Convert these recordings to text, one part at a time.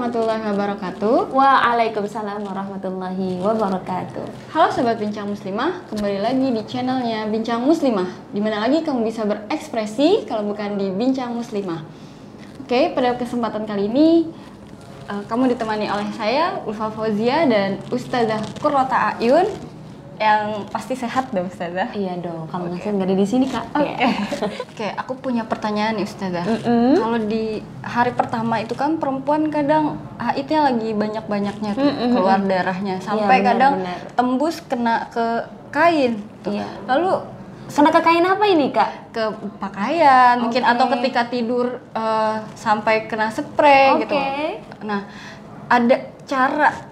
Waalaikumsalam warahmatullahi wabarakatuh. Halo Sobat Bincang Muslimah, kembali lagi di channelnya Bincang Muslimah. Di mana lagi kamu bisa berekspresi kalau bukan di Bincang Muslimah. Oke, pada kesempatan kali ini uh, Kamu ditemani oleh saya, Ulfa Fauzia dan Ustazah Kurrota Ayun yang pasti sehat dong Ustazah. Iya dong, kalau nggak sehat nggak ada di sini kak. Oke, okay. okay, aku punya pertanyaan nih Ustazah. Mm -hmm. Kalau di hari pertama itu kan perempuan kadang haidnya lagi banyak-banyaknya mm -hmm. keluar darahnya sampai ya, benar, kadang benar. tembus kena ke kain. Iya. Lalu kena ke kain apa ini kak? Ke pakaian okay. mungkin atau ketika tidur uh, sampai kena spray okay. gitu. Nah, ada cara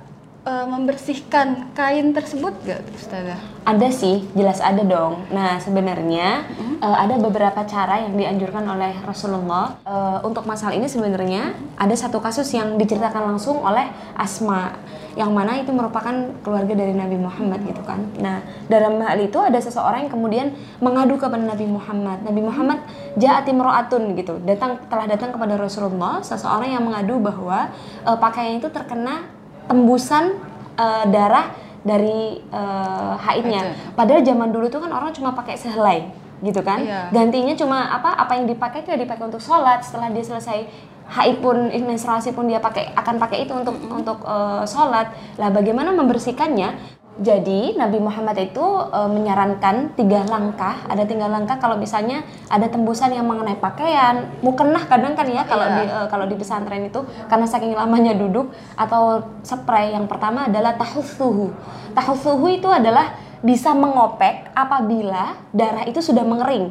uh, membersihkan kain tersebut gak, Ustazah? Ada sih, jelas ada dong. Nah, sebenarnya mm-hmm. uh, ada beberapa cara yang dianjurkan oleh Rasulullah. Uh, untuk masalah ini sebenarnya ada satu kasus yang diceritakan langsung oleh Asma, yang mana itu merupakan keluarga dari Nabi Muhammad gitu kan. Nah, dalam hal itu ada seseorang yang kemudian mengadu kepada Nabi Muhammad. Nabi Muhammad ja'ati atun gitu. Datang telah datang kepada Rasulullah seseorang yang mengadu bahwa uh, pakaian itu terkena tembusan uh, darah dari uh, haidnya. Padahal zaman dulu tuh kan orang cuma pakai sehelai gitu kan. Iya. Gantinya cuma apa apa yang dipakai itu ya dipakai untuk sholat. Setelah dia selesai haid pun menstruasi pun dia pakai akan pakai itu untuk mm -hmm. untuk uh, sholat. Lah bagaimana membersihkannya? Jadi Nabi Muhammad itu e, menyarankan tiga langkah. Ada tiga langkah kalau misalnya ada tembusan yang mengenai pakaian, mukenah kadang kan ya kalau yeah. di e, kalau di pesantren itu karena saking lamanya duduk atau spray. Yang pertama adalah tahussuhu. Tahussuhu itu adalah bisa mengopek apabila darah itu sudah mengering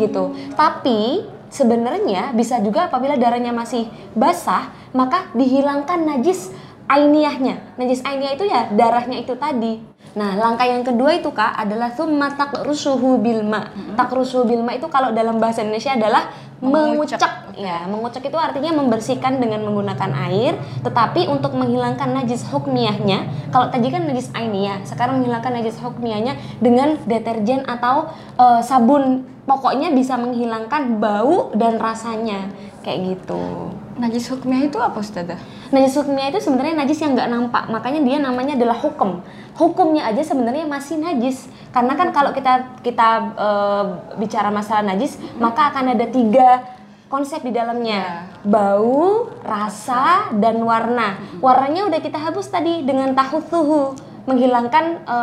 gitu. Hmm. Tapi sebenarnya bisa juga apabila darahnya masih basah, maka dihilangkan najis ainiyahnya. Najis ainiyah itu ya darahnya itu tadi. Nah, langkah yang kedua itu Kak adalah summa takrusuhu bilma. Hmm. Takrusuhu bilma itu kalau dalam bahasa Indonesia adalah mengucek. mengucek. Ya, mengucek itu artinya membersihkan dengan menggunakan air, tetapi untuk menghilangkan najis hukmiyahnya, kalau tadi kan najis ainiyah, sekarang menghilangkan najis hukmiyahnya dengan deterjen atau uh, sabun. Pokoknya bisa menghilangkan bau dan rasanya kayak gitu. Najis hukmiyah itu apa Ustazah? Najis hukmiyah itu sebenarnya najis yang nggak nampak, makanya dia namanya adalah hukum. Hukumnya aja sebenarnya masih najis. Karena kan kalau kita kita e, bicara masalah najis, hmm. maka akan ada tiga konsep di dalamnya. Yeah. Bau, rasa, dan warna. Hmm. Warnanya udah kita hapus tadi dengan tahu tuhu, menghilangkan e,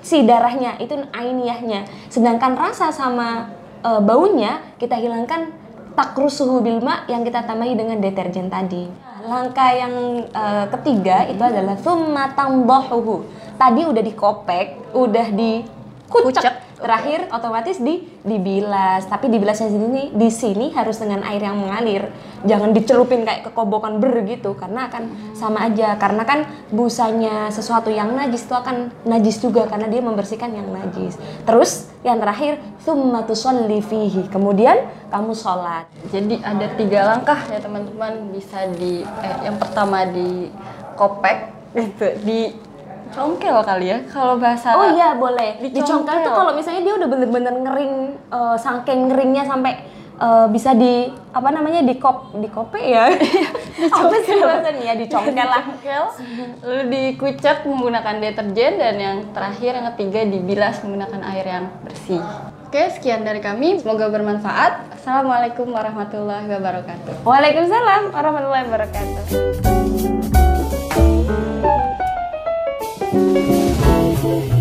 si darahnya, itu ainiyahnya. Sedangkan rasa sama e, baunya kita hilangkan takrusuhu bilma yang kita tambahi dengan deterjen tadi. Langkah yang uh, ketiga itu adalah summa tambahuhu. Tadi udah dikopek, udah dikucek, terakhir otomatis di dibilas. Tapi dibilasnya sini di sini harus dengan air yang mengalir. Jangan dicelupin kayak ke kobokan ber gitu karena akan sama aja. Karena kan busanya sesuatu yang najis itu akan najis juga karena dia membersihkan yang najis. Terus yang terakhir summa tusalli fihi. Kemudian kamu sholat. Jadi ada tiga langkah ya teman-teman bisa di eh, yang pertama di kopek gitu di congkel kali ya kalau bahasa oh iya boleh dicongkel tuh kalau misalnya dia udah bener-bener ngering uh, saking ngeringnya sampai uh, bisa di apa namanya di kop di kope ya apa sih bahasanya ya dicongkel lah lalu dikucek menggunakan deterjen dan yang terakhir yang ketiga dibilas menggunakan air yang bersih Oke, sekian dari kami. Semoga bermanfaat. Assalamualaikum warahmatullahi wabarakatuh. Waalaikumsalam warahmatullahi wabarakatuh. Thank you.